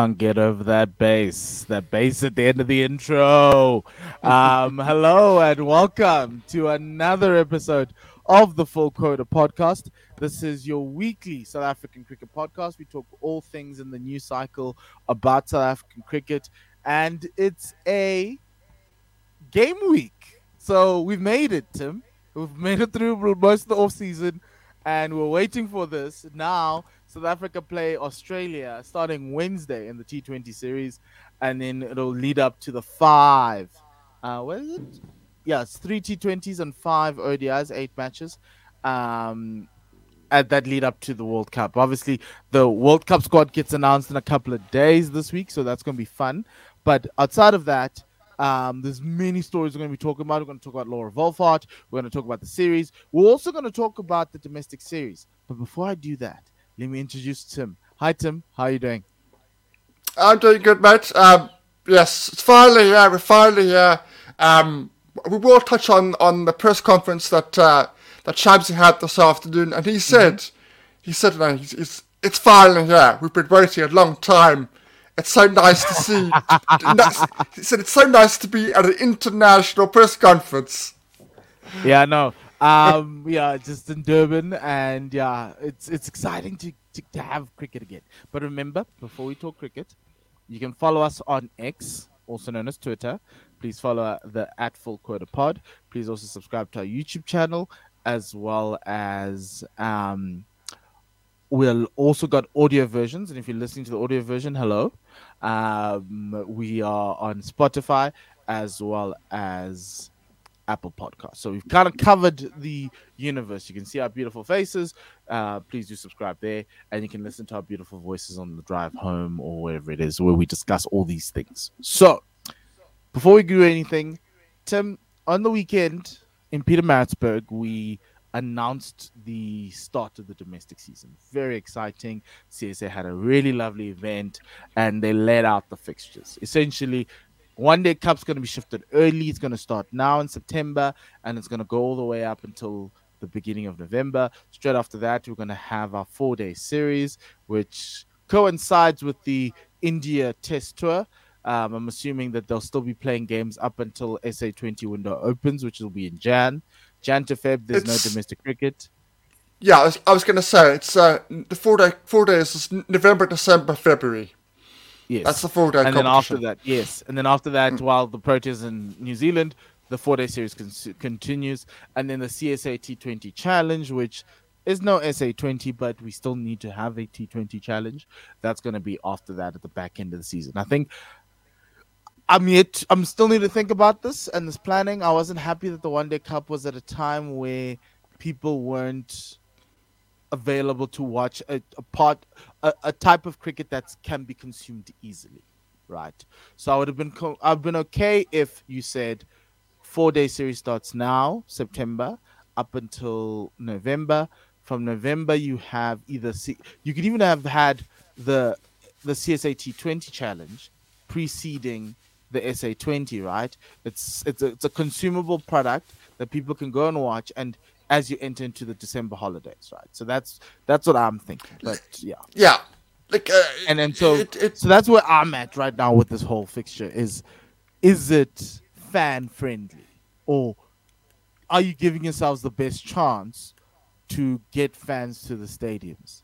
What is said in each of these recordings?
Can't get over that bass. That bass at the end of the intro. Um, hello and welcome to another episode of the Full Quota podcast. This is your weekly South African cricket podcast. We talk all things in the news cycle about South African cricket, and it's a game week. So we've made it, Tim. We've made it through most of the off season, and we're waiting for this now. South Africa play Australia starting Wednesday in the T20 series, and then it'll lead up to the five. Uh, what is it? Yeah, it's three T20s and five ODIs, eight matches. Um, at that lead up to the World Cup. Obviously, the World Cup squad gets announced in a couple of days this week, so that's going to be fun. But outside of that, um, there's many stories we're going to be talking about. We're going to talk about Laura Wolvaardt. We're going to talk about the series. We're also going to talk about the domestic series. But before I do that, let me introduce Tim. Hi, Tim. How are you doing? I'm doing good, mate. Um, yes, it's finally here. Uh, we're finally here. Um, we will touch on, on the press conference that uh, that Shamsi had this afternoon, and he said, mm-hmm. he said, no, he's, it's, it's finally here. We've been waiting a long time. It's so nice to see. he said it's so nice to be at an international press conference. Yeah, no um, yeah, just in Durban, and yeah, it's it's exciting to, to, to have cricket again. But remember, before we talk cricket, you can follow us on X, also known as Twitter. Please follow the at Full Quota Pod. Please also subscribe to our YouTube channel as well as um, we'll also got audio versions. And if you're listening to the audio version, hello. Um, we are on Spotify as well as Apple Podcast. So we've kind of covered the universe. You can see our beautiful faces. Uh, please do subscribe there, and you can listen to our beautiful voices on the drive home or wherever it is where we discuss all these things. So before we do anything, Tim, on the weekend in Pietermaritzburg, we announced the start of the domestic season. Very exciting. CSA had a really lovely event and they laid out the fixtures. Essentially, one Day Cup's going to be shifted early. It's going to start now in September and it's going to go all the way up until the beginning of November. Straight after that, we're going to have our four day series, which coincides with the India Test Tour. Um, I'm assuming that they'll still be playing games up until SA20 window opens, which will be in Jan. Jan to Feb, there's it's, no domestic cricket. Yeah, I was, was going to say it's uh, the four day four days is November, December, February. Yes, that's the four day. And then after that, yes, and then after that, mm. while the Proteas in New Zealand, the four day series con- continues, and then the CSA T20 Challenge, which is no SA20, but we still need to have a T20 challenge. That's going to be after that at the back end of the season. I think I'm yet. I'm still need to think about this and this planning. I wasn't happy that the One Day Cup was at a time where people weren't available to watch a, a part a, a, type of cricket that can be consumed easily right? So i would have been co- i've been okay if you said four day series starts now september up until november. From november you have either C- you could even have had the the csa t20 challenge preceding the sa20 right? It's it's a, it's a consumable product that people can go and watch and as you enter into the December holidays, right? So that's that's what I'm thinking. But yeah, yeah, like uh, and then so it, it, so that's where I'm at right now with this whole fixture. Is is it fan friendly or are you giving yourselves the best chance to get fans to the stadiums?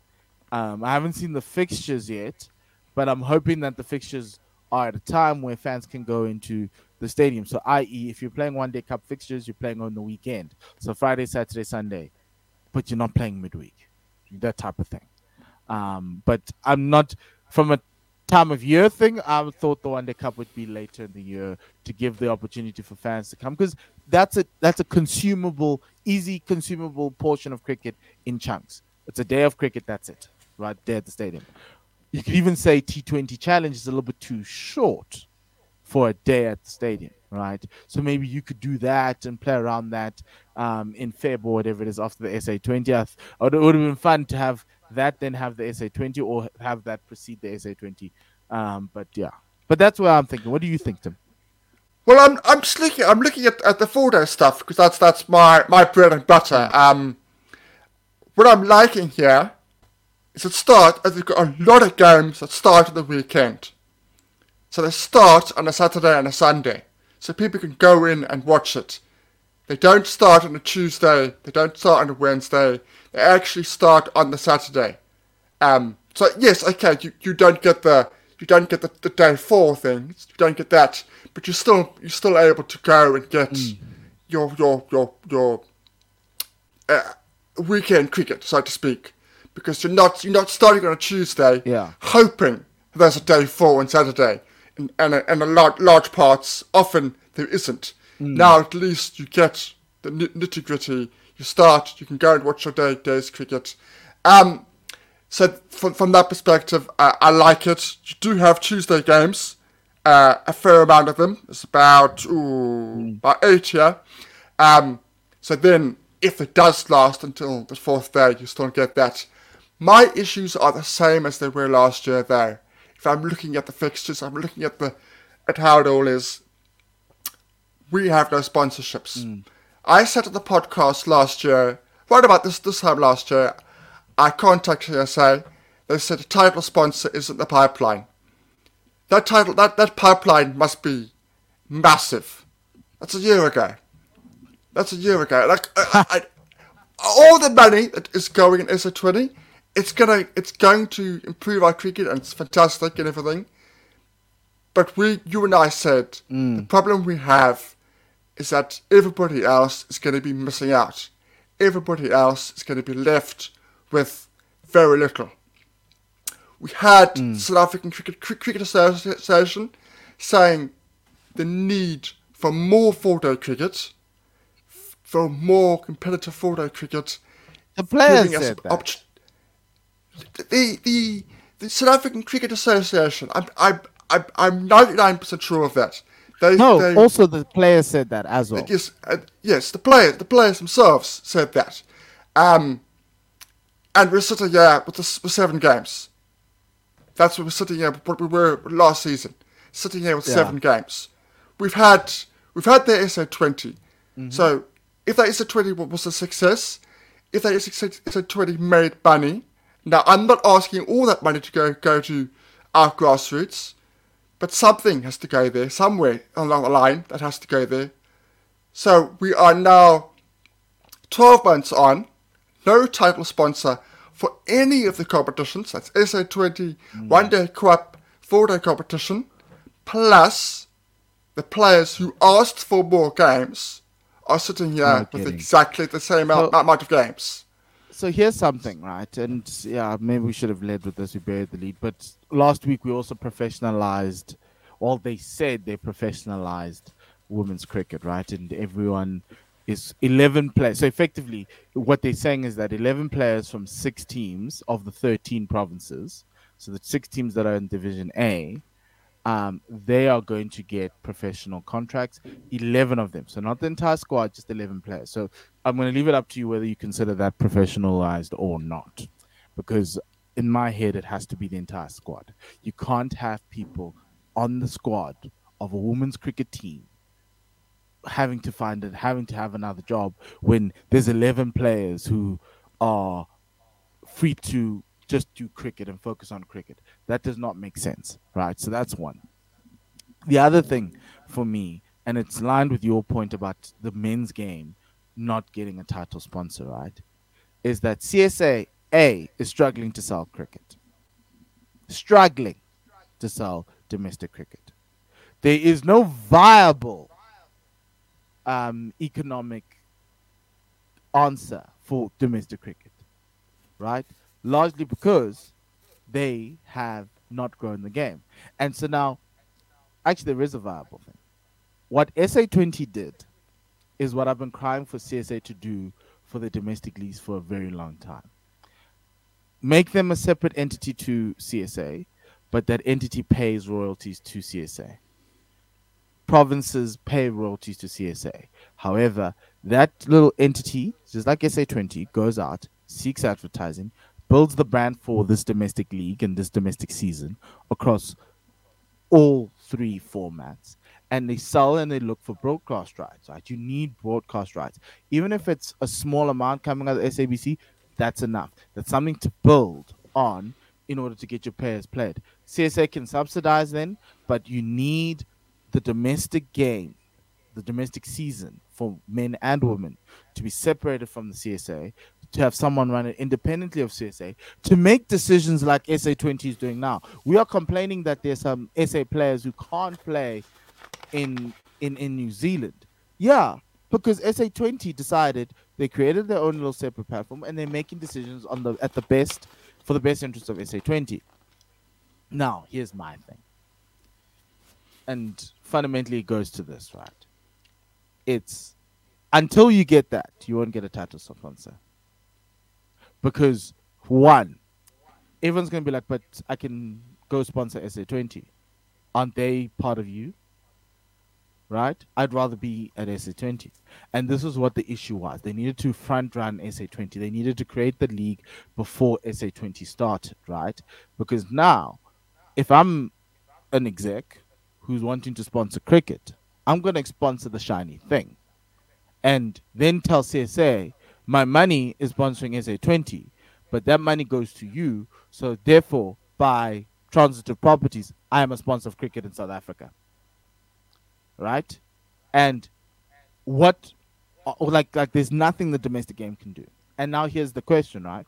Um, I haven't seen the fixtures yet, but I'm hoping that the fixtures are at a time where fans can go into the stadium. So, i.e., if you're playing one day cup fixtures, you're playing on the weekend. So Friday, Saturday, Sunday, but you're not playing midweek. That type of thing. Um, but I'm not from a time of year thing. I thought the one day cup would be later in the year to give the opportunity for fans to come because that's a that's a consumable, easy consumable portion of cricket in chunks. It's a day of cricket. That's it, right there at the stadium. You could even say T20 challenge is a little bit too short for a day at the stadium, right? So maybe you could do that and play around that um, in Feb or whatever it is after the SA20. It would have been fun to have that, then have the SA20, or have that precede the SA20. Um, but yeah, but that's what I'm thinking. What do you think, Tim? Well, I'm I'm just looking I'm looking at, at the four day stuff because that's that's my my bread and butter. Um, what I'm liking here is it start as they've got a lot of games that start at the weekend. So they start on a Saturday and a Sunday. So people can go in and watch it. They don't start on a Tuesday, they don't start on a Wednesday, they actually start on the Saturday. Um so yes, okay, you, you don't get the you don't get the, the day four things, you don't get that, but you're still you're still able to go and get mm. your your your your uh, weekend cricket, so to speak, because you're not you're not starting on a Tuesday, yeah. hoping there's a day four on Saturday, and and a, and a large large parts often there isn't. Mm. Now at least you get the nitty gritty. You start, you can go and watch your day day's cricket. Um, so from from that perspective, uh, I like it. You do have Tuesday games, uh, a fair amount of them. It's about ooh, mm. about eight here. Um, so then if it does last until the fourth day, you still get that. My issues are the same as they were last year, though. If I'm looking at the fixtures, I'm looking at the at how it all is. We have no sponsorships. Mm. I said at the podcast last year, right about this this time last year, I contacted SA. They said the title sponsor isn't the pipeline. That title, that, that pipeline must be massive. That's a year ago. That's a year ago. Like I, I, all the money that is going in SA20, it's gonna it's going to improve our cricket and it's fantastic and everything. But we, you and I said mm. the problem we have is that everybody else is going to be missing out. Everybody else is going to be left with very little. We had mm. South African Cricket, Cricket Association saying the need for more four-day cricket for more competitive four-day cricket. The players said that. Op- the, the the South African Cricket Association. I'm I'm I'm I'm ninety nine percent sure of that. They, no, they, also the players said that as well. Yes, uh, yes, the players the players themselves said that. Um, and we're sitting here with, the, with seven games. That's what we're sitting here. What we were last season, sitting here with yeah. seven games. We've had we've had the SA 20 mm-hmm. So if that SA20 was a success, if that SA20 made money, now I'm not asking all that money to go go to our grassroots, but something has to go there somewhere along the line that has to go there. So we are now 12 months on, no title sponsor for any of the competitions. That's SA20, mm. one day cup, four day competition, plus the players who asked for more games are sitting here with exactly the same so, amount of games. So here's something, right? And yeah, maybe we should have led with this. We buried the lead, but last week we also professionalized. Well, they said they professionalized women's cricket, right? And everyone is 11 players. So effectively, what they're saying is that 11 players from six teams of the 13 provinces, so the six teams that are in Division A, um, they are going to get professional contracts, 11 of them. So not the entire squad, just 11 players. So I'm going to leave it up to you whether you consider that professionalized or not. Because in my head, it has to be the entire squad. You can't have people on the squad of a women's cricket team having to find it, having to have another job when there's 11 players who are free to just do cricket and focus on cricket. That does not make sense, right? So that's one. The other thing for me, and it's lined with your point about the men's game not getting a title sponsor, right? Is that CSA A is struggling to sell cricket. Struggling to sell domestic cricket. There is no viable um, economic answer for domestic cricket, right? Largely because they have not grown the game. And so now, actually, there is a viable thing. What SA20 did is what I've been crying for CSA to do for the domestic leagues for a very long time. Make them a separate entity to CSA, but that entity pays royalties to CSA. Provinces pay royalties to CSA. However, that little entity, just like SA20, goes out, seeks advertising, builds the brand for this domestic league and this domestic season across all three formats. And they sell and they look for broadcast rights right? You need broadcast rights. Even if it's a small amount coming out of sabc that's enough. That's something to build on in order to get your players played. CSA can subsidize then, but you need the domestic game, the domestic season for men and women to be separated from the CSA, to have someone run it independently of CSA, to make decisions like SA20 is doing now. We are complaining that there's some SA players who can't play in in, in New Zealand. Yeah, because SA20 decided they created their own little separate platform and they're making decisions on the at the best for the best interest of SA20. Now, here's my thing. And fundamentally it goes to this, right? It's until you get that, you won't get a title sponsor. Because one, everyone's gonna be like, but I can go sponsor SA20. Aren't they part of you? right? I'd rather be at SA20. And this is what the issue was. They needed to front run SA20. They needed to create the league before SA20 started, right? Because now, if I'm an exec who's wanting to sponsor cricket, I'm going to sponsor the shiny thing. And then tell CSA, my money is sponsoring SA20, but that money goes to you. So therefore, by transitive properties, I am a sponsor of cricket in South Africa right? And what, uh, like, like there's nothing the domestic game can do. And now here's the question, right?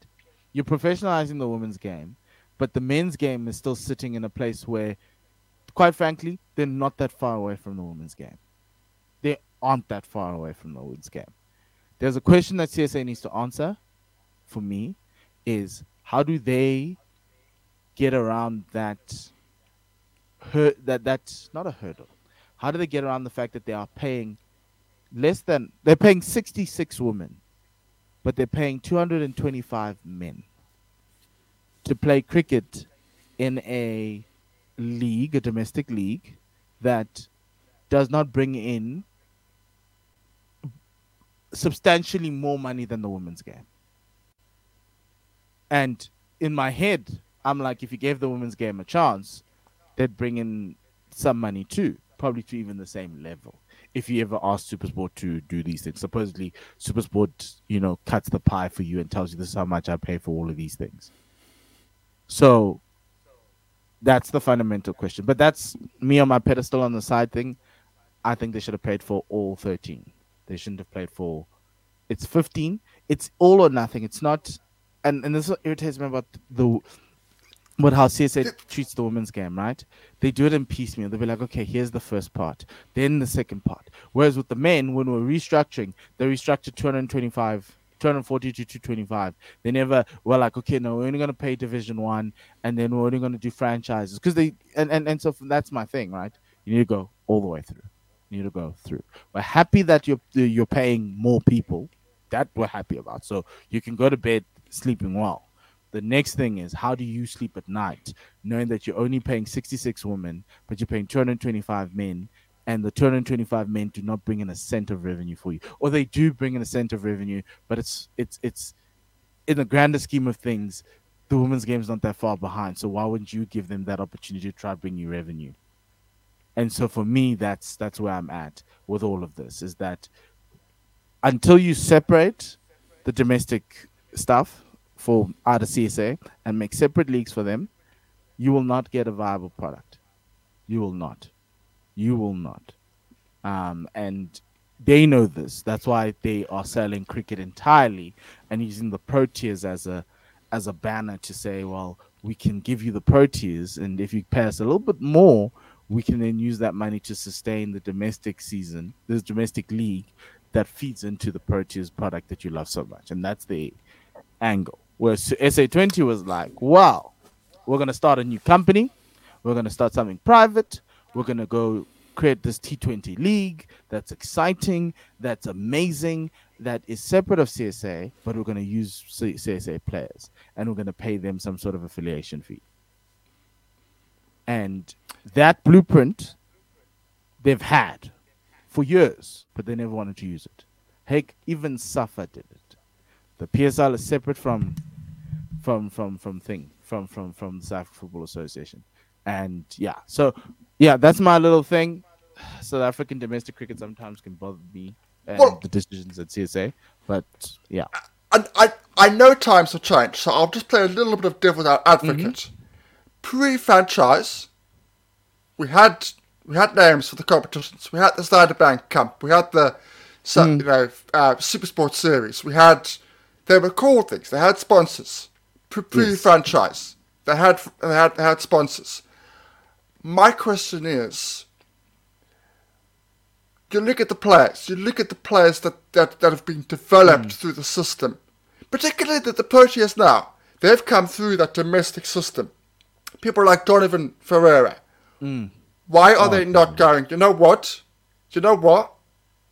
You're professionalizing the women's game, but the men's game is still sitting in a place where, quite frankly, they're not that far away from the women's game. Aren't that far away from the women's game. There's a question that CSA needs to answer for me is how do they get around that hurt that that's not a hurdle how do they get around the fact that they are paying less than they're paying 66 women, but they're paying 225 men to play cricket in a league, a domestic league that does not bring in substantially more money than the women's game. And in my head, I'm like, if you gave the women's game a chance, they'd bring in some money too probably to even the same level. If you ever ask Supersport to do these things, supposedly Supersport, you know, cuts the pie for you and tells you this is how much I pay for all of these things. So that's the fundamental question. But that's me on my pedestal on the side thing. I think they should have paid for all 13. They shouldn't have played for it's 15. It's all or nothing. It's not and and this irritates me about the but how CSA treats the women's game, right? They do it in piecemeal. They'll be like, okay, here's the first part, then the second part. Whereas with the men, when we're restructuring, they restructured 225, 240 to 225. They never were like, okay, no, we're only going to pay Division One, and then we're only going to do franchises because they and, and and so that's my thing, right? You need to go all the way through. Need to go through. We're happy that you're you're paying more people. That we're happy about. So you can go to bed sleeping well the next thing is how do you sleep at night knowing that you're only paying 66 women, but you're paying 225 men, and the 225 men do not bring in a cent of revenue for you, or they do bring in a cent of revenue, but it's it's it's in the grander scheme of things, the women's game is not that far behind. So why wouldn't you give them that opportunity to try bring you revenue? And so for me, that's that's where I'm at with all of this. Is that until you separate the domestic stuff for out of CSA and make separate leagues for them, you will not get a viable product. You will not. You will not. Um, and they know this. That's why they are selling cricket entirely and using the Proteas as a as a banner to say, well, we can give you the Proteas, and if you pay us a little bit more, we can then use that money to sustain the domestic season, this domestic league that feeds into the Proteas product that you love so much, and that's the angle. Where SA20 was like, wow, we're going to start a new company. We're going to start something private. We're going to go create this T20 league that's exciting, that's amazing, that is separate of CSA, but we're going to use CSA players and we're going to pay them some sort of affiliation fee. And that blueprint they've had for years, but they never wanted to use it. Heck, even SAFA did it. The PSL is separate from from from from thing from from from the South African Football Association, and yeah, so yeah, that's my little thing. South African domestic cricket sometimes can bother me and well, the decisions at CSA, but yeah. I, I, I know times have changed, so I'll just play a little bit of devil's advocate. Mm-hmm. Pre-franchise, we had we had names for the competitions. We had the Standard Bank Cup. We had the so, you know uh, Super Sports Series. We had they were called things. They had sponsors. Pre- Pre-franchise, they had they had they had sponsors. My question is, you look at the players. You look at the players that, that, that have been developed through the system, particularly the, the Proteas now. They've come through that domestic system. People like Donovan Ferreira. Mm. Why are oh, they not going? You know what? You know what?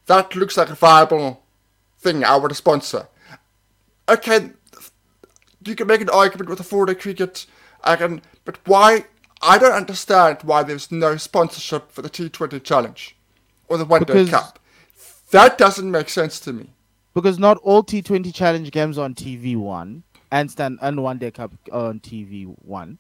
That looks like a viable thing. I want to sponsor. Okay, you can make an argument with the four-day cricket. I can, but why? I don't understand why there's no sponsorship for the T20 Challenge or the One Day Cup. That doesn't make sense to me. because not all T20 challenge games are on TV one and stand and one day cup on TV one,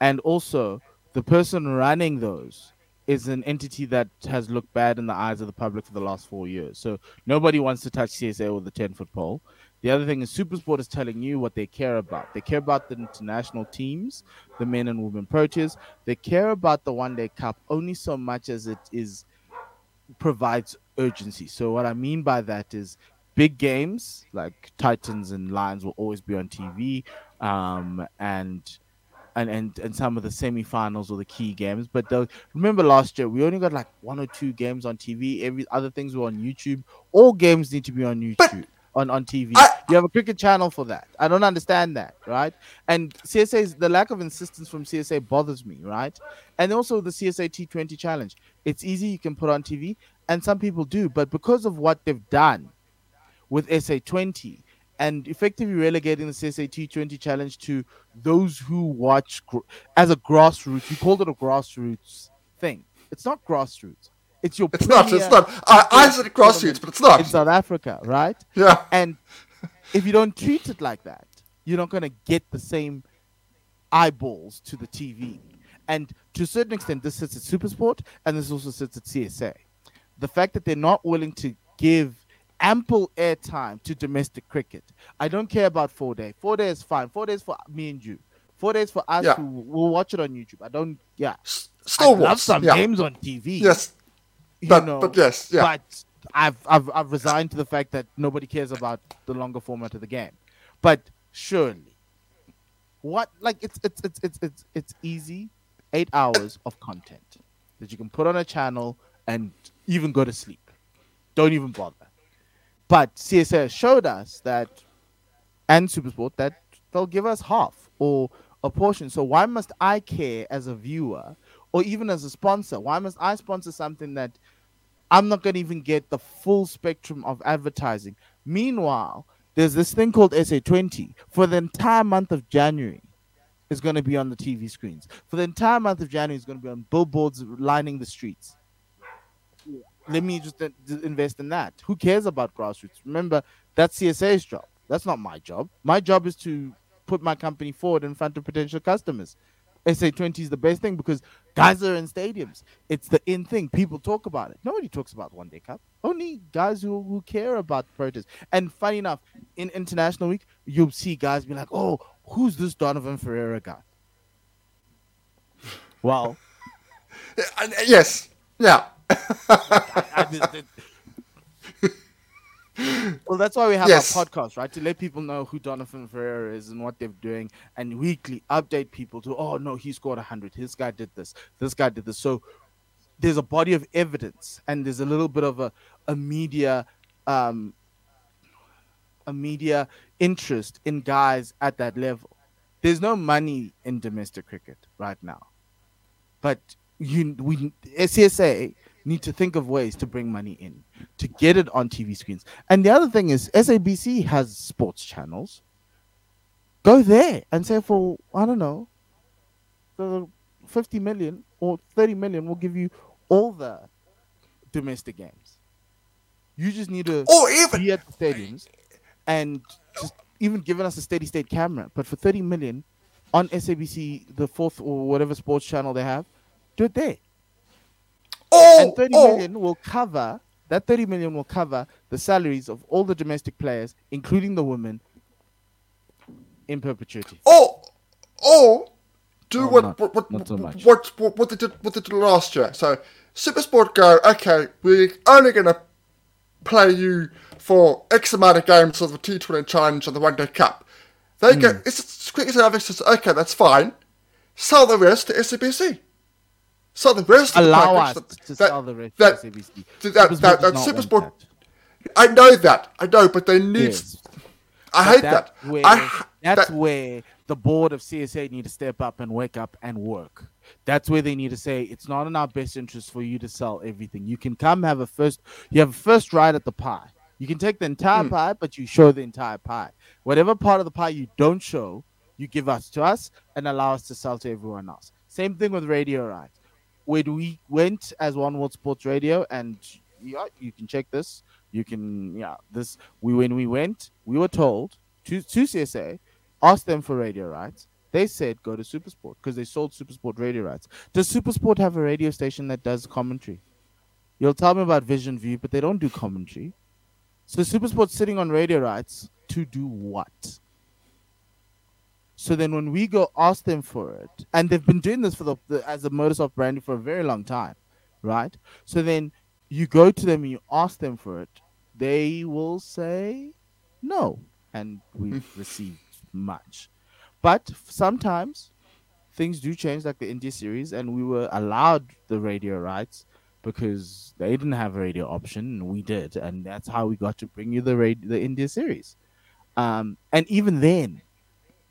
and also the person running those is an entity that has looked bad in the eyes of the public for the last four years. So nobody wants to touch CSA with a ten foot pole. The other thing is Supersport is telling you what they care about. They care about the international teams, the men and women proteas. They care about the one day cup only so much as it is provides urgency. So what I mean by that is big games like Titans and Lions will always be on TV, um, and and and and some of the semifinals or the key games. But remember last year we only got like one or two games on TV. Every other things were on YouTube. All games need to be on YouTube. on, on TV, I- you have a cricket channel for that. I don't understand that, right? And CSA's the lack of insistence from CSA bothers me, right? And also the CSA T20 challenge. It's easy, you can put on TV, and some people do, but because of what they've done with SA20 and effectively relegating the CSA T20 challenge to those who watch gr- as a grassroots, you called it a grassroots thing. It's not grassroots. It's your It's not. It's not. I, I said grassroots, but it's not. in. South Africa, right? Yeah. And if you don't treat it like that, you're not going to get the same eyeballs to the TV. And to a certain extent, this sits at Supersport and this also sits at CSA. The fact that they're not willing to give ample airtime to domestic cricket. I don't care about four day. Four days is fine. Four days for me and you. Four days for us Yeah. who will watch it on YouTube. I don't. Yeah, S- I love some Yeah. games on TV. Yes. you But, know, but yes. Yeah. but I've, I've I've resigned to the fact that nobody cares about the longer format of the game. But surely, what like it's it's it's it's it's, it's easy, eight hours of content that you can put on a channel and even go to sleep. Don't even bother. But CSA showed us that, and Supersport that they'll give us half or a portion. So why must I care as a viewer or even as a sponsor? Why must I sponsor something that I'm not going to even get the full spectrum of advertising. Meanwhile, there's this thing called SA20 for the entire month of January. Is going to be on the TV screens for the entire month of January. Is going to be on billboards lining the streets. Let me just invest in that. Who cares about grassroots? Remember, that's CSA's job. That's not my job. My job is to put my company forward in front of potential customers. SA20 is the best thing because guys are in stadiums. It's the in thing. People talk about it. Nobody talks about One Day Cup. Only guys who, who care about protests. And funny enough, in International Week, you'll see guys be like, oh, who's this Donovan Ferreira guy? Well, Yeah, and- yes. Yeah. I just did- well, that's why we have Yes. our podcast, right? To let people know who Donovan Ferreira is and what they're doing, and weekly update people to, oh no, he scored hundred. This guy did this. This guy did this. So there's a body of evidence, and there's a little bit of a a media, um, a media interest in guys at that level. There's no money in domestic cricket right now, but you we SCSA need to think of ways to bring money in to get it on TV screens. And the other thing is SABC has sports channels. Go there and say for I don't know, the 50 million or 30 million will give you all the domestic games. You just need to Or even be at the stadiums and just even giving us a steady state camera. But for 30 million on SABC, the fourth or whatever sports channel they have, do it there. Or, And thirty or million will cover that 30 million will cover the salaries of all the domestic players, including the women, in perpetuity. Oh, oh, do Oh, what, not- what, what, not so what, what, what they did, what they did last year. So, Supersport go, okay, we're only going to play you for X amount of games of the T20 Challenge and the One Day Cup. They Hmm. go, it's as quick as Alex says, okay, that's fine. Sell the rest to SABC. Sell the rest of the Allow us that- to that- sell the rest that- of SABC. that- that- that- does that Supersport- that. I know that. I know, but they need. Yes. I But hate that. Where, I, that's that- where the board of CSA need to step up and wake up and work. That's where they need to say it's not in our best interest for you to sell everything. You can come have a first, you have a first right at the pie. You can take the entire Hmm. pie, but you show the entire pie. Whatever part of the pie you don't show, you give us to us and allow us to sell to everyone else. Same thing with radio rights. When we went as One World Sports Radio, and yeah, you can check this. You can yeah, this we when we went, we were told to to CSA, ask them for radio rights. They said go to Supersport because they sold Supersport radio rights. Does Supersport have a radio station that does commentary? You'll tell me about Vision View, but they don't do commentary. So Supersport's sitting on radio rights to do what? So then when we go ask them for it, and they've been doing this for the, the as a modus operandi for a very long time, right? So then you go to them and you ask them for it, they will say no, and we've received much. But sometimes things do change, like the India series, and we were allowed the radio rights because they didn't have a radio option, and we did, and that's how we got to bring you the radio, the India series. Um, and even then,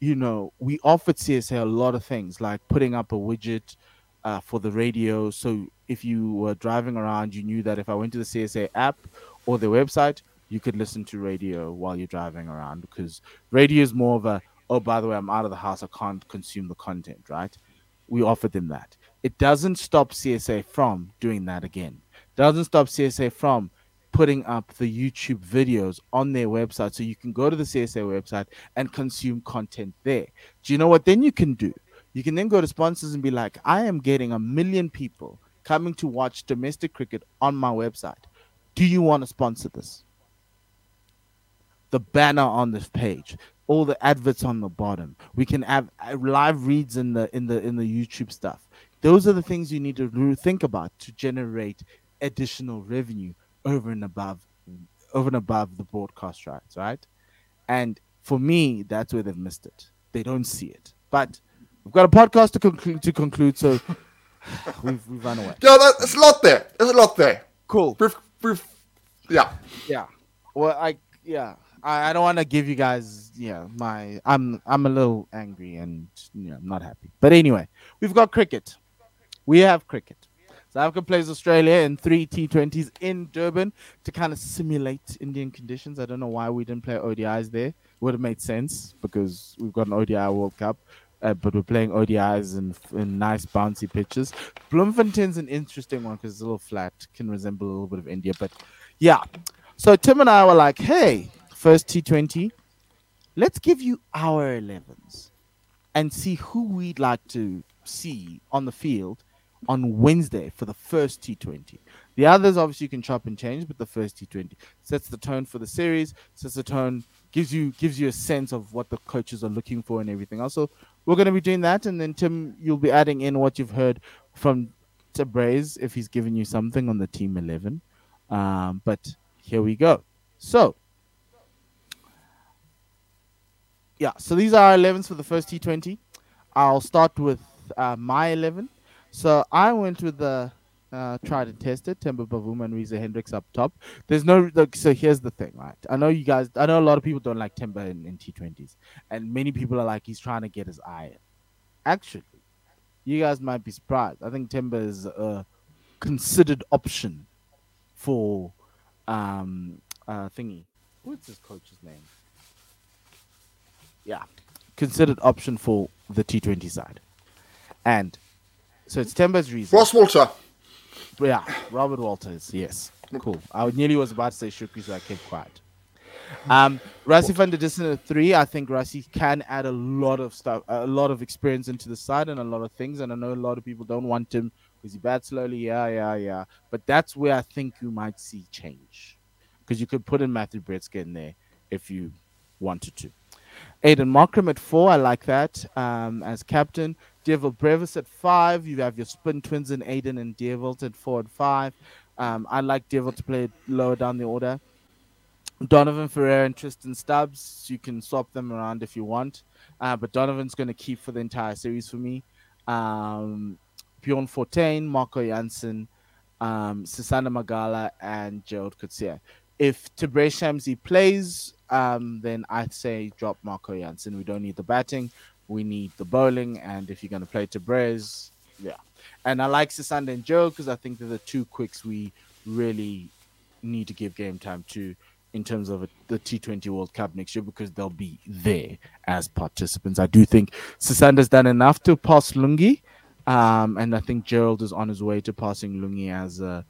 you know, we offered CSA a lot of things like putting up a widget uh, for the radio. So if you were driving around, you knew that if I went to the CSA app or their website, you could listen to radio while you're driving around because radio is more of a, oh, by the way, I'm out of the house, I can't consume the content, right? We offered them that. It doesn't stop CSA from doing that again. Doesn't stop CSA from putting up the YouTube videos on their website so you can go to the CSA website and consume content there. Do you know what then you can do? You can then go to sponsors and be like, I am getting a million people coming to watch domestic cricket on my website. Do you want to sponsor this? The banner on this page, all the adverts on the bottom. We can have uh, live reads in the in the in the YouTube stuff. Those are the things you need to think about to generate additional revenue over and above over and above the broadcast rights, right? And for me, that's where they've missed it. They don't see it. But we've got a podcast to conclude to conclude, so we've we've run away. yeah, there's a lot there. There's a lot there. Cool. We've, we've, yeah. Yeah. Well, I yeah. I, I don't want to give you guys yeah my I'm I'm a little angry and you know, I'm not happy. But anyway, we've got cricket. We have cricket. South Africa plays Australia in three T20s in Durban to kind of simulate Indian conditions. I don't know why we didn't play ODIs there. Would have made sense because we've got an ODI World Cup, uh, but we're playing ODIs in, in nice bouncy pitches. Bloemfontein's an interesting one because it's a little flat, can resemble a little bit of India. But yeah, so Tim and I were like, hey, first T20, let's give you our 11s and see who we'd like to see on the field on Wednesday for the first T20. The others obviously you can chop and change, but the first T20 sets the tone for the series, sets the tone, gives you gives you a sense of what the coaches are looking for and everything else. So we're going to be doing that, and then Tim, you'll be adding in what you've heard from Tabraiz if he's given you something on the team 11. Um, but here we go. So yeah, so these are our 11s for the first T20. I'll start with uh, my 11. So I went with the uh, tried and tested Temba Bavuma and Reza Hendricks up top. There's no look. So here's the thing, right? I know you guys. I know a lot of people don't like Temba in, in T20s, and many people are like he's trying to get his eye in. Actually, you guys might be surprised. I think Temba is a considered option for um uh thingy. What's his coach's name? Yeah, considered option for the T20 side, and so it's Temba's reason. Ross Walter. Yeah, Robert Walters. Yes, cool. I nearly was about to say Shukri, so I kept quiet. Um, Rassie van der Dussen at three. I think Rassie can add a lot of stuff, a lot of experience into the side, and a lot of things. And I know a lot of people don't want him because he bats slowly? Yeah, yeah, yeah. But that's where I think you might see change. Because you could put in Matthew Breetzke in there if you wanted to. Aiden Markram at four. I like that um, as captain. Dewald Brevis at five. You have your spin twins in Aiden and Dewald at four and five. Um, I like Dewald to play lower down the order. Donovan Ferreira and Tristan Stubbs. You can swap them around if you want. Uh, but Donovan's going to keep for the entire series for me. Um, Bjorn Fortuin, Marco Jansen, um, Sisanda Magala, and Gerald Coetzee. If Tabraiz Shamsi plays, um, then I'd say drop Marco Jansen. We don't need the batting, we need the bowling. And if you're going to play Tabraiz, yeah. And I like Sisanda and Joe because I think they're the two quicks we really need to give game time to in terms of the T20 World Cup next year because they'll be there as participants. I do think Sisanda's done enough to pass Lungi, um, and I think Gerald is on his way to passing Lungi as a,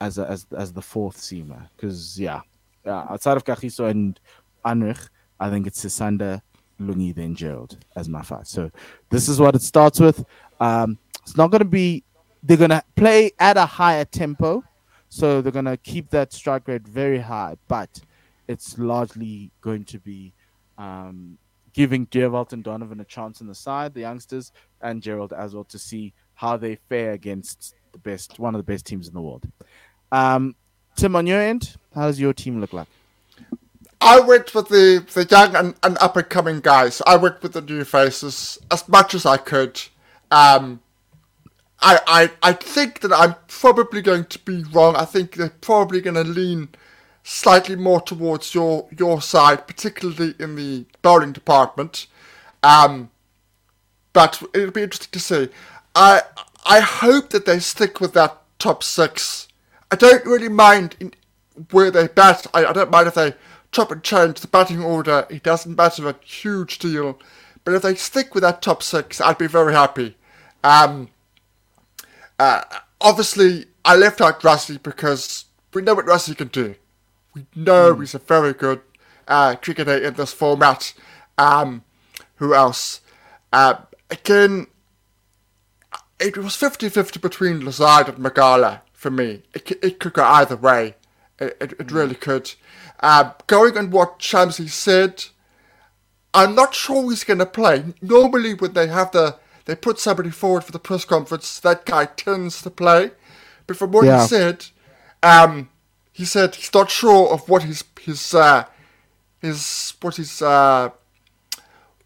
as a, as as the fourth seamer. Because yeah, uh, outside of Kagiso and Anrich, I think it's Sisanda, Lungi, then Gerald as my five. So this is what it starts with. Um, it's not going to be. They're going to play at a higher tempo, so they're going to keep that strike rate very high. But it's largely going to be um, giving Dewald and Donovan a chance on the side, the youngsters, and Gerald as well to see how they fare against the best, one of the best teams in the world. Um, Tim, on your end, how does your team look like? I went with the, the young and, and up and coming guys. I went with the new faces as much as I could. Um, I, I I think that I'm probably going to be wrong. I think they're probably going to lean slightly more towards your your side, particularly in the bowling department. Um, but it'll be interesting to see. I I hope that they stick with that top six. I don't really mind in, where they bat. I, I don't mind if they chop and change the batting order. It doesn't matter a huge deal. But if they stick with that top six, I'd be very happy. Um, uh, obviously, I left out Rassie because we know what Rassie can do. We know mm. he's a very good uh, cricketer in this format. Um, who else? Uh, again, it was 50-50 between Lizaad and Magala for me. It, it could go either way. It, it, it really could. Uh, going on what Shamsi said, I'm not sure he's going to play. Normally, when they have the they put somebody forward for the press conference, that guy tends to play. But from what yeah. he said, um, he said he's not sure of what his his uh, his what his uh,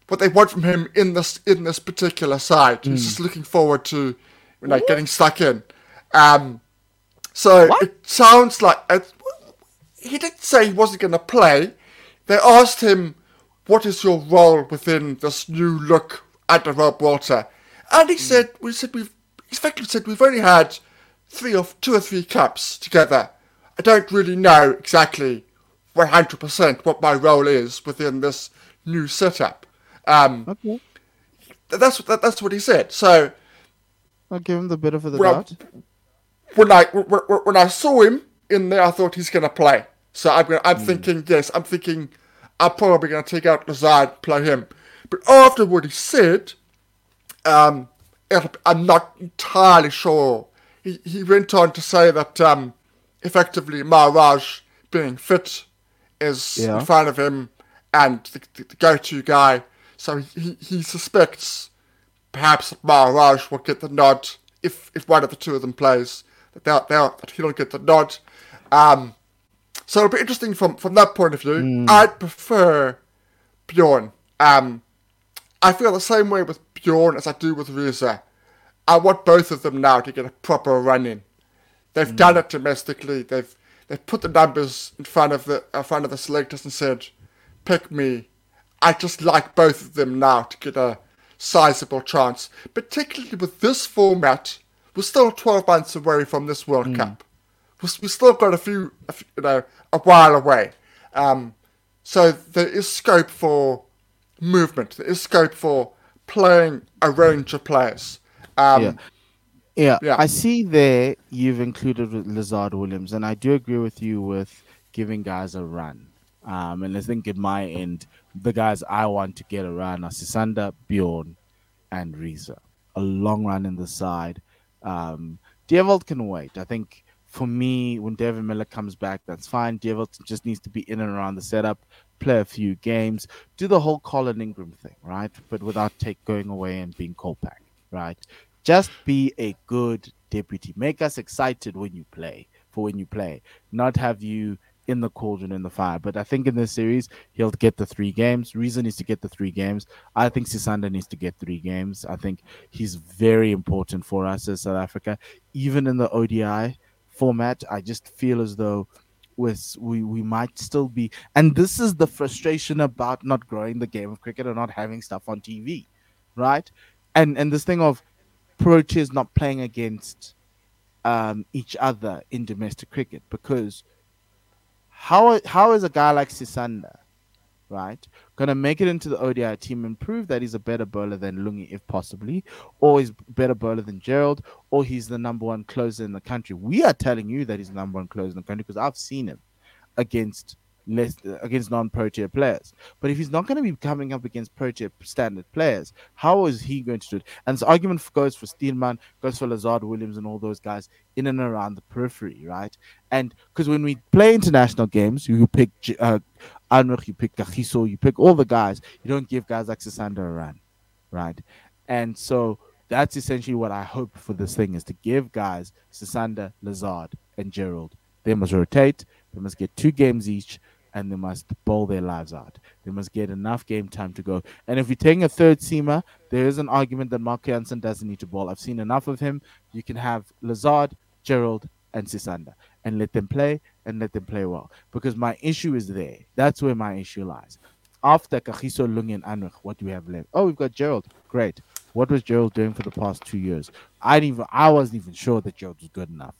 what they want from him in this in this particular side. Mm. He's just looking forward to you know, getting stuck in. Um, so what? it sounds like he didn't say he wasn't going to play. They asked him, "What is your role within this new look at the Rob Walter. And he mm. said, we said we've, effectively said we've only had three or two or three caps together. I don't really know exactly 100% what my role is within this new setup. Um, okay. That's that, that's what he said. So I'll give him the bit of the well, doubt. When I when I saw him in there, I thought he's going to play. So I'm I'm mm. thinking yes, I'm thinking I'm probably going to take out Lizaad, play him. But after what he said, um, I'm not entirely sure. He, he went on to say that um, effectively Maharaj being fit is yeah. in front of him and the, the, the go-to guy. So he, he suspects perhaps Maharaj will get the nod if, if one of the two of them plays. That, they'll, they'll, that he'll get the nod. Um, so it'll be interesting from, from that point of view. Mm. I'd prefer Bjorn. Um, I feel the same way with Bjorn as I do with Reza. I want both of them now to get a proper run in. They've mm. done it domestically. They've they've put the numbers in front of the in front of the selectors and said, "Pick me." I just like both of them now to get a sizable chance. Particularly with this format, we're still 12 months away from this World mm. Cup. We we still got a few, a few, you know, a while away. Um, so there is scope for movement. There is scope for playing a range of players. Um, yeah. yeah. Yeah, I see there you've included Lizaad Williams, and I do agree with you with giving guys a run. Um, and I think at my end, the guys I want to get a run are Sisanda, Bjorn, and Reza. A long run in the side. Um, can wait. I think for me, when David Miller comes back, that's fine. Dewald just needs to be in and around the setup, play a few games, do the whole Colin Ingram thing, right? But without take going away and being Kolpak, right? Just be a good deputy. Make us excited when you play for when you play, not have you in the cauldron in the fire. But I think in this series he'll get the three games. Reason is to get the three games. I think Sisanda needs to get three games. I think he's very important for us as South Africa, even in the ODI format. I just feel as though with we we might still be and this is the frustration about not growing the game of cricket and not having stuff on TV, right? And and this thing of Proteas not playing against um, each other in domestic cricket because how how is a guy like Sisanda, right, gonna make it into the ODI team and prove that he's a better bowler than Lungi if possibly, or he's better bowler than Gerald, or he's the number one closer in the country? We are telling you that he's the number one closer in the country because I've seen him against less against non-Protea players. But if he's not going to be coming up against Protea standard players, how is he going to do it? And the argument goes for Steelman, goes for Lizaad Williams, and all those guys in and around the periphery, right? And because when we play international games, you pick uh, Anrich, you pick Kagiso, you pick all the guys. You don't give guys like Sisanda a run, right? And so that's essentially what I hope for this thing is to give guys Sisanda, Lizaad, and Gerald. They must rotate. They must get two games each and they must bowl their lives out. They must get enough game time to go. And if you're taking a third seamer, there is an argument that Marco Jansen doesn't need to bowl. I've seen enough of him. You can have Lizaad, Gerald, and Sisanda and let them play and let them play well. Because my issue is there. That's where my issue lies. After Kagiso, Lungi, and Anrich, what do we have left? Oh, we've got Gerald. Great. What was Gerald doing for the past two years? I didn't even I wasn't even sure that Gerald was good enough.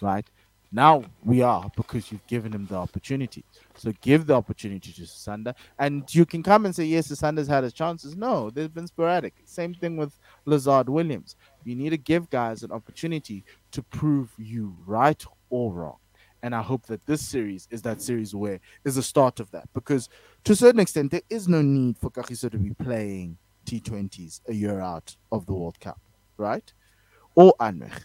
Right? Now we are because you've given him the opportunity. So give the opportunity to Sisanda. And you can come and say, yes, Sisanda's had his chances. No, they've been sporadic. Same thing with Lizaad Williams. You need to give guys an opportunity to prove you right or wrong. And I hope that this series is that series where is the start of that. Because to a certain extent, there is no need for Kagiso to be playing T20s a year out of the World Cup, right? Or Anrich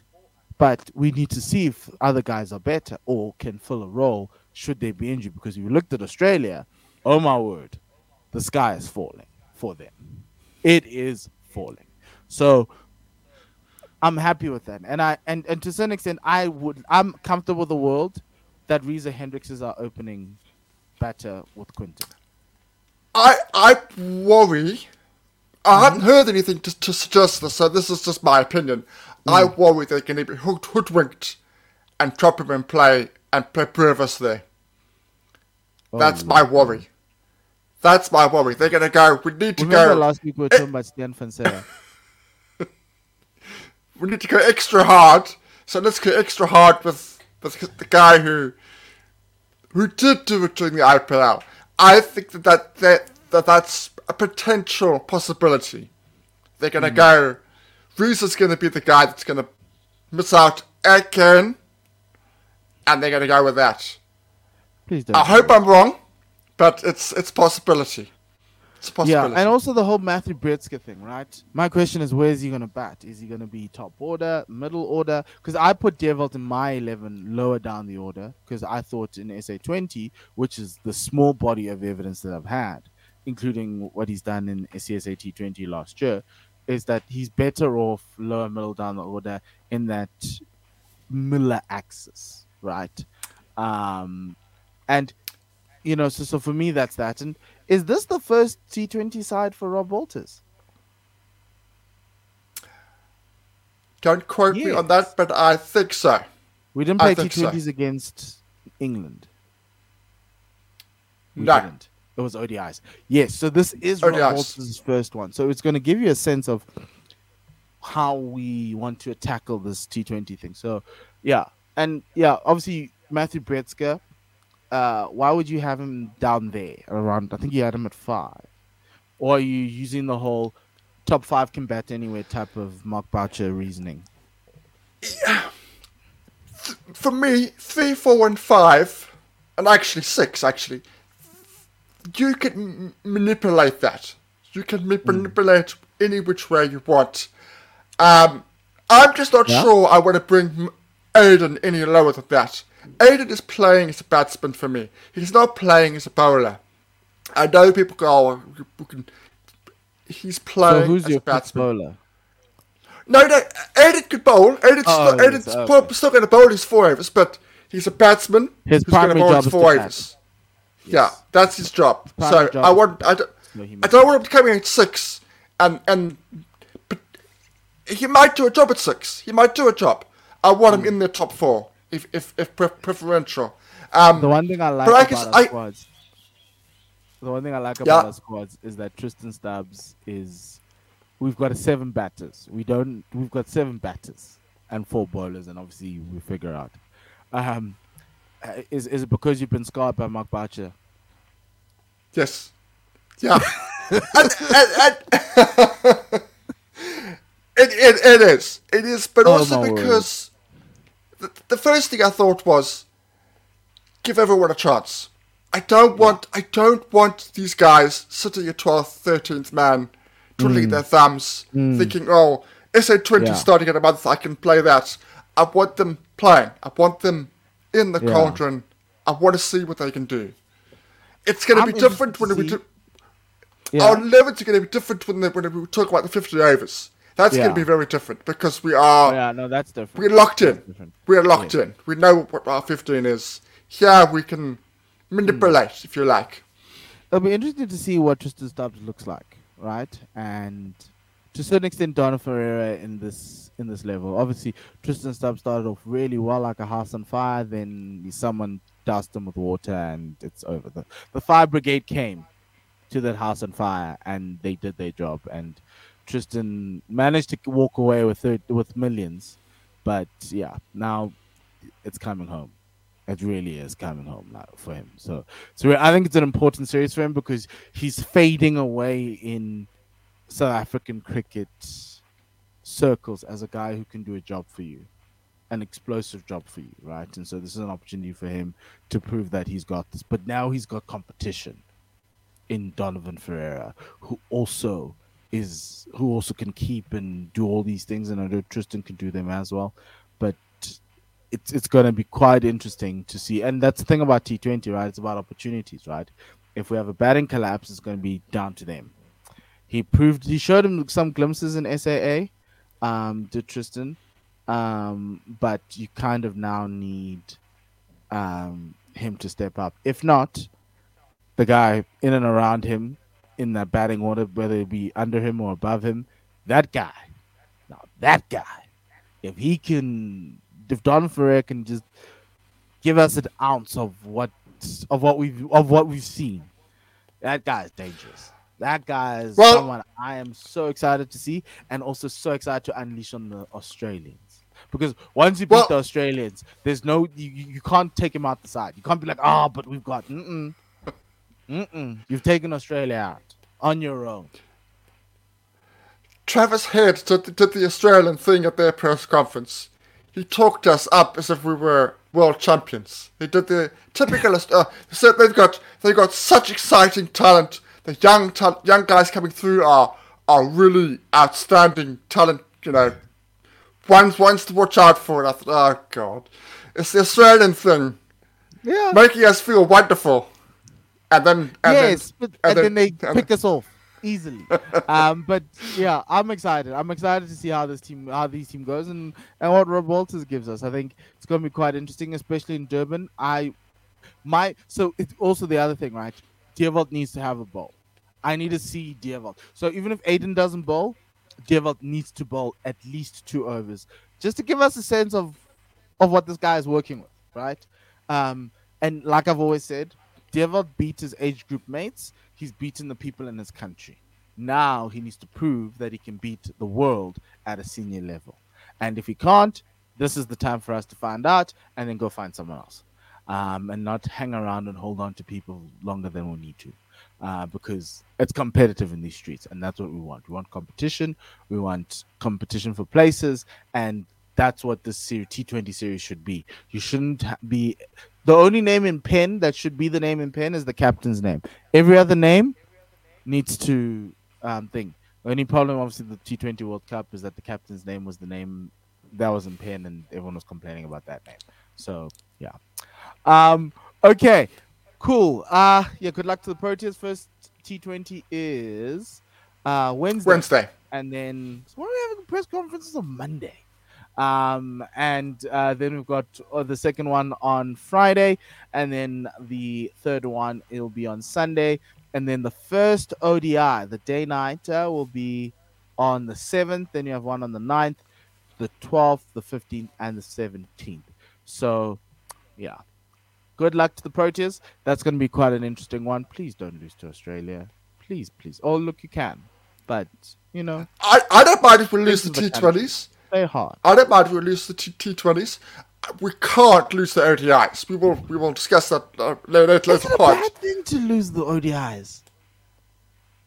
but we need to see if other guys are better or can fill a role should they be injured. Because if you looked at Australia, oh my word, the sky is falling for them. It is falling. So I'm happy with that. And I and, and to some extent I would I'm comfortable with the world that Reza Hendrickses are opening better with Quinton. I I worry. I mm-hmm. haven't heard anything to, to suggest this, so this is just my opinion. Mm. I worry they're going to be hooked, hoodwinked and drop him in play and play there. Oh, That's my worry. That's my worry. They're going to go, we need to Remember go. last week we were talking about Stan Fonseca. we need to go extra hard. So let's go extra hard with, with the guy who who did do it during the IPL. I think that, that, that, that that's a potential possibility. They're going to mm. go Is going to be the guy that's going to miss out again, and they're going to go with that. Please don't. I hope I'm wrong, but it's it's possibility. It's possibility. Yeah, and also the whole Matthew Breetzke thing, right? My question is, where is he going to bat? Is he going to be top order, middle order? Because I put Dewald in my 11 lower down the order because I thought in SA20, which is the small body of evidence that I've had, including what he's done in SCSA T20 last year, is that he's better off lower middle down the order in that Miller axis, right? Um, and you know, so so for me that's that. And is this the first T20 side for Rob Walters? Don't quote yes. me on that, but I think so. We didn't play T20s so. against England. We no. Didn't. It was ODIs. Yes. So this is. Walters' first one. So it's going to give you a sense of how we want to tackle this T20 thing. So, yeah. And yeah, obviously, Matthew Breetzke, uh, why would you have him down there around? I think you had him at five. Or are you using the whole top five can bat anywhere type of Mark Boucher reasoning? Yeah. For me, three, four, and five, and actually six, actually you can manipulate that. You can hmm. manipulate mm. any which way you want. Um, I'm just not yeah. sure I want to bring Aiden any lower than that. Aiden is playing as a batsman for me. He's not playing as a bowler. I know people go, oh, we can. He's playing So who's as your a batsman. bowler? No, no, Aiden could bowl. Aiden's, Oh, still, Aiden's okay. still going to bowl his four overs, but he's a batsman His primary bowl job is to four bat. Overs. Yeah, that's his job. So job I want, I don't, No, I don't want him to come in at six, and and but he might do a job at six. He might do a job. I want Hmm. him in the top four, if if if pre- preferential. Um, The one thing I like I about our I- squads, the one thing I like Yeah. about our squads is that Tristan Stubbs is. We've got seven batters. We don't. We've got seven batters and four bowlers, and obviously we figure out. Um, Uh, is is it because you've been scarred by Mark Boucher? Yes. Yeah. and, and, and it, it, it is. It is. But Oh, also because the, the first thing I thought was give everyone a chance. I don't want I don't want these guys sitting at 12th, 13th man, twiddling mm. their thumbs, mm. thinking, oh, SA20 Yeah. starting in a month, I can play that. I want them playing. I want them in the Yeah. cauldron. I want to see what they can do. It's going to I'm be different when we do. Yeah. Our levels are going to be different when, they, when we talk about the 50 overs. That's going to be very different because we are yeah, no, that's different. we're locked in. We're locked in. We know what our 15 is. Here we can manipulate, if you like. It'll be interesting to see what Tristan Stubbs looks like, right? And to a certain extent, Donovan Ferreira in this in this level. Obviously, Tristan Stubbs started off really well, like a house on fire. Then someone doused him with water, and it's over. The the fire brigade came to that house on fire, and they did their job. And Tristan managed to walk away with thir- with millions, but yeah, now it's coming home. It really is coming home now for him. So, so I think it's an important series for him because he's fading away in South African cricket circles as a guy who can do a job for you, an explosive job for you, right? And so this is an opportunity for him to prove that he's got this. But now he's got competition in Donovan Ferreira, who also is who also can keep and do all these things, and I know Tristan can do them as well. But it's it's going to be quite interesting to see, and that's the thing about T Twenty, right? It's about opportunities, right? If we have a batting collapse, it's going to be down to them. He proved he showed him some glimpses in SAA, um, did Tristan, um, but you kind of now need um, him to step up. If not, the guy in and around him in that batting order, whether it be under him or above him, that guy, now that guy, if he can, if Donovan Ferreira can just give us an ounce of what of what we've of what we've seen, that guy is dangerous. That guy is Well- someone I am so excited to see, and also so excited to unleash on the Australians. Because once you beat Well- the Australians, there's no you, you can't take him out the side. You can't be like, oh, but we've got mm mm. Mm You've taken Australia out on your own. Travis Head did, did the Australian thing at their press conference. He talked us up as if we were world champions. He did the typical. Uh, he said they've got they've got such exciting talent. The young tal- young guys coming through are are really outstanding talent. You know, ones ones to watch out for. And I thought, oh god, it's the Australian thing Yeah. making us feel wonderful. And then and yes, then, but, and, then, they and pick us off easily. um, but yeah, I'm excited. I'm excited to see how this team, how these team goes, and and what Rob Walters gives us. I think it's going to be quite interesting, especially in Durban. I, my, so it's also the other thing, right? Dewald needs to have a bowl. I need to see Dewald. So even if Aiden doesn't bowl, Dewald needs to bowl at least two overs, just to give us a sense of of what this guy is working with, right? Um, and like I've always said, Dewald beat his age group mates. He's beaten the people in his country. Now he needs to prove that he can beat the world at a senior level. And if he can't, this is the time for us to find out and then go find someone else. Um, and not hang around and hold on to people longer than we need to. Uh, because it's competitive in these streets, and that's what we want. We want competition. We want competition for places, and that's what the T20 series should be. You shouldn't be the only name in pen that should be the name in pen is the captain's name. Every other name needs to um. The only problem, obviously, the T20 World Cup is that the captain's name was the name that was in pen, and everyone was complaining about that name. So yeah. Um. Okay. Cool. Uh yeah. Good luck to the Proteas. First T20 is uh Wednesday. Wednesday. and then so what are we having press conferences on Monday? Um, and uh, then we've got uh, the second one on Friday, and then the third one it'll be on Sunday, and then the first ODI, the day nighter, will be on the seventh. Then you have one on the 9th, the twelfth, the fifteenth, and the seventeenth. So, yeah, good luck to the Proteas. That's going to be quite an interesting one. Please don't lose to Australia. Please, please. Oh, look, you can, but you know, I, I don't mind if we lose the the T20s. play hard. I don't mind if we lose the T- T20s. We can't lose the ODIs. We will we will discuss that uh, later, Is later a part. bad thing to lose the ODIs?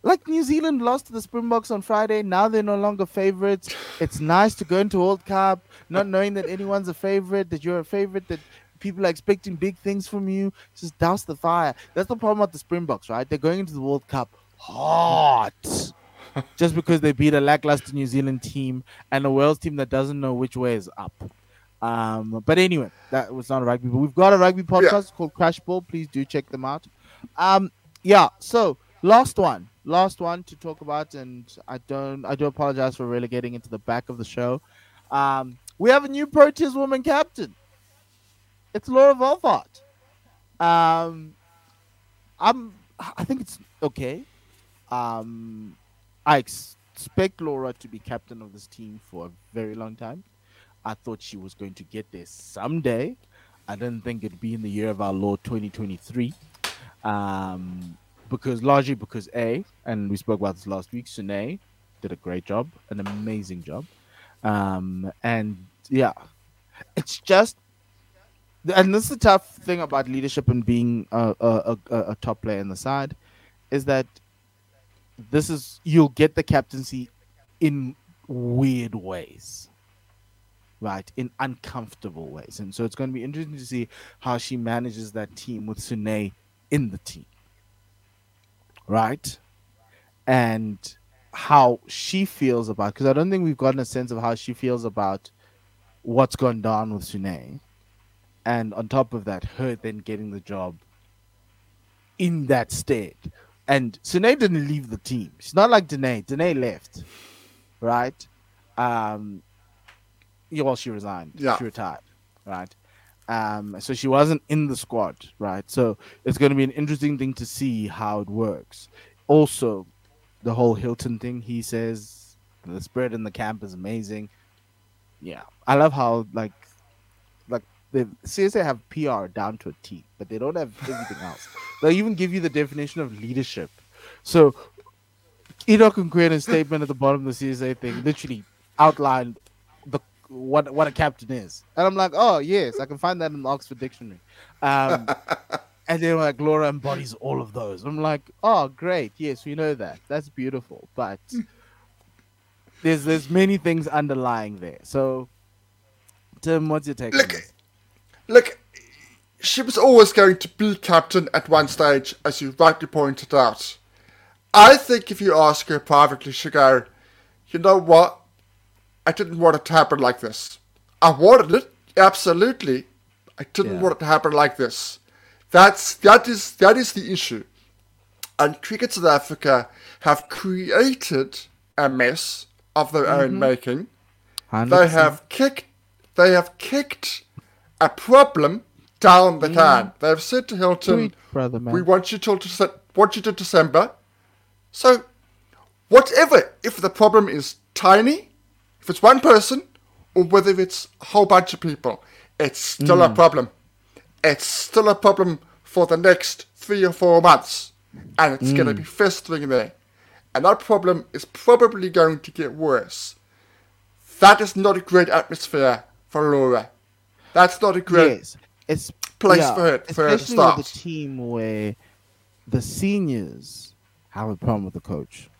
Like New Zealand lost to the Springboks on Friday. Now they're no longer favorites. It's nice to go into World Cup not knowing that anyone's a favorite, that you're a favorite, that people are expecting big things from you. Just douse the fire. That's the problem with the Springboks, right? They're going into the World Cup hot. Just because they beat a lackluster New Zealand team and a Wales team that doesn't know which way is up. Um, but anyway, that was not a rugby. But we've got a rugby podcast called Crash Ball. Please do check them out. Um, yeah. So last one, last one to talk about, and I don't, I do apologize for relegating into the back of the show. Um, we have a new Proteas woman captain. It's Laura Wolvaardt. Um, I'm, I think it's okay. Um, I expect Laura to be captain of this team for a very long time. I thought she was going to get there someday. I didn't think it'd be in the year of our Lord 2023. Um, because largely because A, and we spoke about this last week, Sune did a great job, an amazing job. Um, and yeah, it's just, and this is the tough thing about leadership and being a, a, a, a top player in the side, is that this is you'll get the captaincy in weird ways right? In uncomfortable ways. And so it's going to be interesting to see how she manages that team with Sune in the team right? And how she feels about because i don't think we've gotten a sense of how she feels about what's gone down with Sune and on top of that her then getting the job in that state and Sune didn't leave the team. She's not like Danae. Danae left, right? Um, well, she resigned. Yeah. She retired, right? Um, so she wasn't in the squad, right? So it's going to be an interesting thing to see how it works. Also, the whole Hilton thing. He says the spirit in the camp is amazing. Yeah, I love how like like the CSA have PR down to a T, but they don't have everything else. They even give you the definition of leadership. So Enoch Nkwe's statement at the bottom of the CSA thing literally outlined the what what a captain is, and I'm like, oh yes, I can find that in the Oxford Dictionary. Um, and then like Laura embodies all of those. I'm like, oh great, yes, we know that. That's beautiful, but there's there's many things underlying there. So, Tim, what's your take? on Look, this? Look, she was always going to be captain at one stage, as you rightly pointed out. I think if you ask her privately, she'll go, you know what? I didn't want it to happen like this. I wanted it, absolutely. I didn't Yeah. want it to happen like this. That's that is that is the issue. And Cricket South Africa have created a mess of their own mm-hmm. making. They 100%. have kicked they have kicked a problem down the can. They have said to Hilton, brother. "We want you till Dece- want you to December." So, whatever, if the problem is tiny, if it's one person, or whether it's a whole bunch of people, it's still a mm. problem. It's still a problem for the next three or four months, and it's going to mm. be festering there. And that problem is probably going to get worse. That is not a great atmosphere for Laura. That's not a great. yes, it's place for it for especially with start. a team where the seniors have a problem with the coach,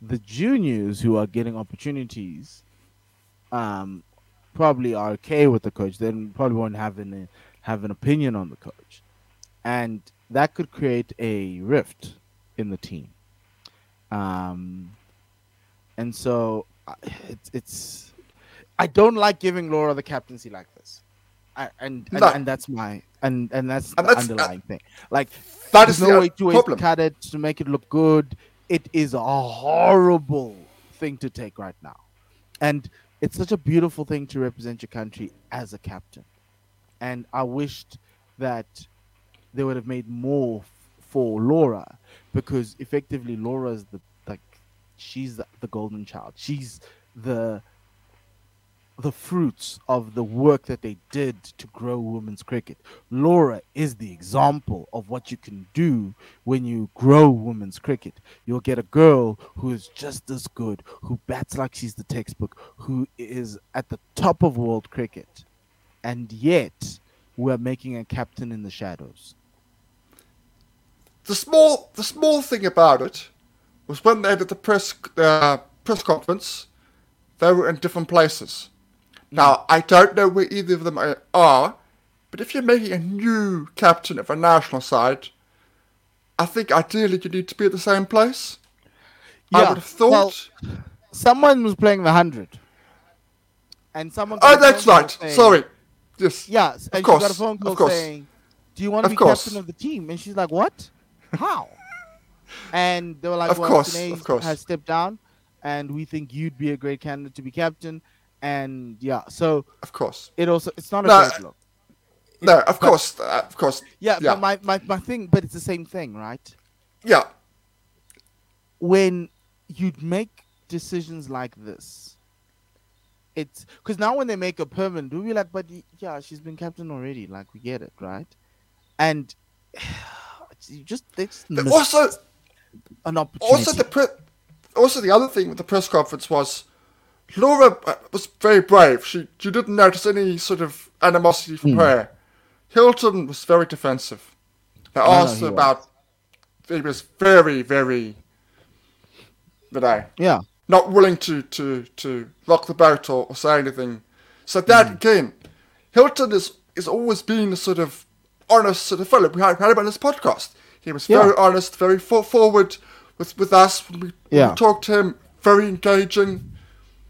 the juniors who are getting opportunities, um, probably are okay with the coach. They probably won't have an have an opinion on the coach, and that could create a rift in the team. Um, and so it's it's I don't like giving Laura the captaincy like this. And and, No. and that's my and and that's And the that's- uh, underlying thing. Like That there's no the way to problem. cut it to make it look good. It is a horrible thing to take right now, and it's such a beautiful thing to represent your country as a captain. And I wished that they would have made more f- for Laura because effectively Laura is the like she's the, the golden child. She's the the fruits of the work that they did to grow women's cricket. Laura is the example of what you can do when you grow women's cricket. You'll get a girl who is just as good, who bats like she's the textbook, who is at the top of world cricket. And yet, we're making a captain in the shadows. the small the small thing about it was when they did the press uh, press conference, they were in different places. Now I don't know where either of them are- but if you're making a new captain of a national side, I think ideally you need to be at the same place. I Yeah, would have thought. well, Someone was playing the 100. And someone. oh, that's right. saying- Sorry. Yes. Yes, and course, she got a phone of call course. saying, "Do you want to Of be course. captain of the team?" And she's like, "What? How?" and they were like, Of "Well, course, of course. has stepped down, and we think you'd be a great candidate to be captain." And yeah, so Of course. it also it's not a No, great look. No, of course. Uh, of course. Yeah, Yeah. but my, my my thing, but it's the same thing, right? Yeah. when you'd make decisions like this, it's because now when they make a permanent, we'll be like, but yeah, she's been captain already. Like we get it, right? And you just But miss also, an opportunity. also the pre- also the other thing with the press conference was Laura uh, was very brave. She she didn't notice any sort of animosity from her. Hilton was very defensive. They no, asked he her was. about. He was very very. You know, yeah, not willing to to to rock the boat or, or say anything. So that again, Hilton is is always been a sort of honest sort of fellow. We had, had him on this podcast. He was Yeah. very honest, very for, forward with with us when we, Yeah. we talked to him. Very engaging.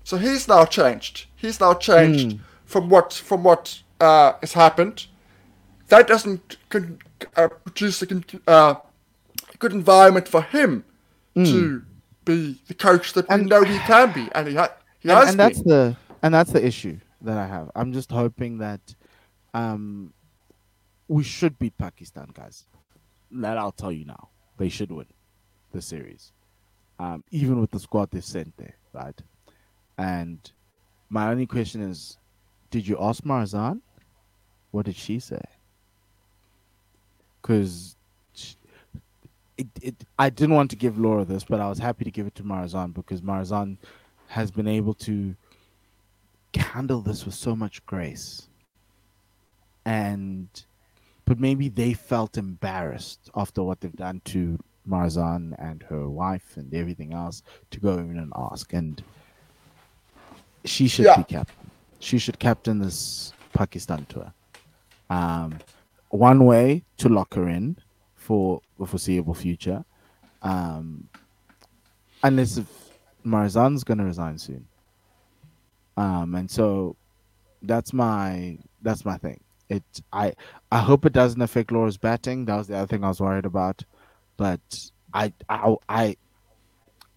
So he's now changed. He's now changed from what from what uh, has happened. That doesn't con- uh, produce a con- uh, good environment for him to be the coach that we And- know he can be, and he, ha- he and, has and that's been. the and that's the issue that I have. I'm just hoping that um we should beat Pakistan, guys. That I'll tell you now. They should win the series. Um, even with the squad they've sent there, right? And my only question is, did you ask Marizanne? What did she say? Because it, it, I didn't want to give Laura this, but I was happy to give it to Marizanne because Marizanne has been able to handle this with so much grace. And but maybe they felt embarrassed after what they've done to Marizanne and her wife and everything else to go in and ask. And she should Yeah. be captain. She should captain this Pakistan tour. Um, one way to lock her in for the foreseeable future. Um, unless if Marizanne's gonna resign soon. Um, and so that's my that's my thing. It I I hope it doesn't affect Laura's batting. That was the other thing I was worried about. But I I I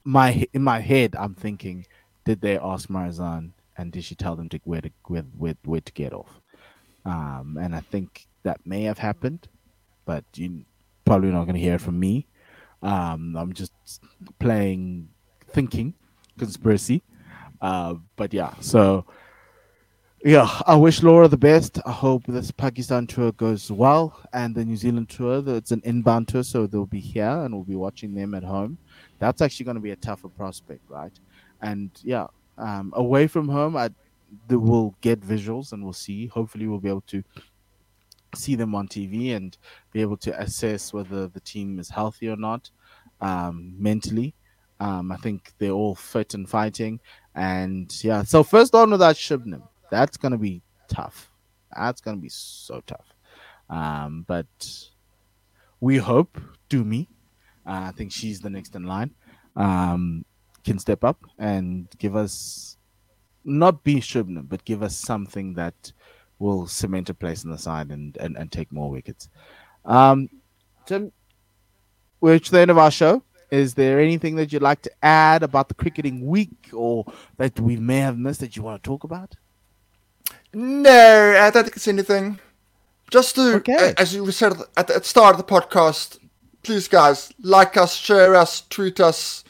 my in my head I'm thinking, did they ask Marizanne and did she tell them to where to where where, where to get off? Um, and I think that may have happened, but you probably not going to hear it from me. Um, I'm just playing thinking conspiracy. Uh, but yeah, so yeah, I wish Laura the best. I hope this Pakistan tour goes well, and the New Zealand tour. It's an inbound tour, so they'll be here, and we'll be watching them at home. That's actually going to be a tougher prospect, right? And yeah, um, away from home, I will get visuals, and we'll see. Hopefully, we'll be able to see them on TV and be able to assess whether the team is healthy or not um, mentally. Um, I think they're all fit and fighting. And yeah, so first on without Shabnim, that's going to be tough. That's going to be so tough. Um, but we hope Dumi, uh, I think she's the next in line, um, can step up and give us not be Shabnim, but give us something that will cement a place in the side and, and, and take more wickets. Um, Tim, we're to the end of our show. Is there anything that you'd like to add about the cricketing week or that we may have missed that you want to talk about? No, I don't think it's anything. Just to, Okay. as you said at the start of the podcast, please, guys, like us, share us, tweet us,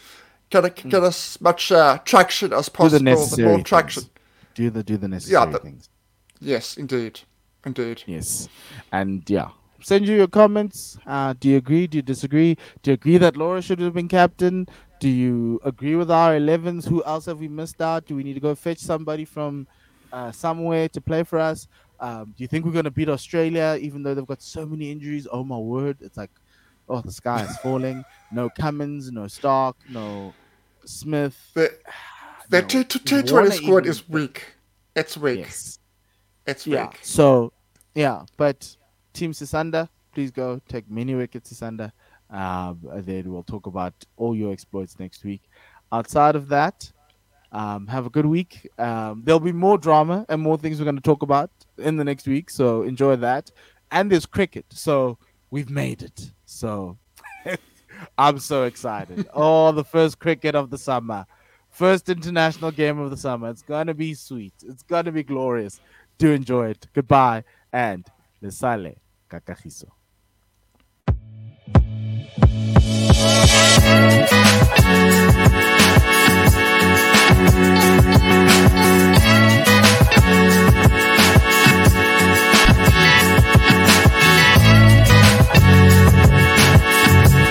get, get us much uh, traction as Do possible. the necessary more things. traction. Do the do the necessary the- things. Yes, indeed. Indeed. Yes. And yeah, send you your comments. Uh, do you agree? Do you disagree? Do you agree that Laura should have been captain? Do you agree with our 11s? Who else have we missed out? Do we need to go fetch somebody from uh, somewhere to play for us? Um, do you think we're going to beat Australia even though they've got so many injuries? Oh my word. It's like, oh, the sky is falling. No Cummins, no Starc, no Smith. The, the no T- T- T20 Warner squad even- is weak. It's weak. Yes. It's weak. Yeah. So, yeah, but Team Sisanda, please go take many wickets, Sisanda. Um, then we'll talk about all your exploits next week. Outside of that, um, have a good week. Um, there'll be more drama and more things we're going to talk about in the next week. So enjoy that. And there's cricket. So we've made it. So I'm so excited. oh, the first cricket of the summer. First international game of the summer. It's going to be sweet. It's going to be glorious. Do enjoy it. Goodbye and Lesale Kakahiso. Thank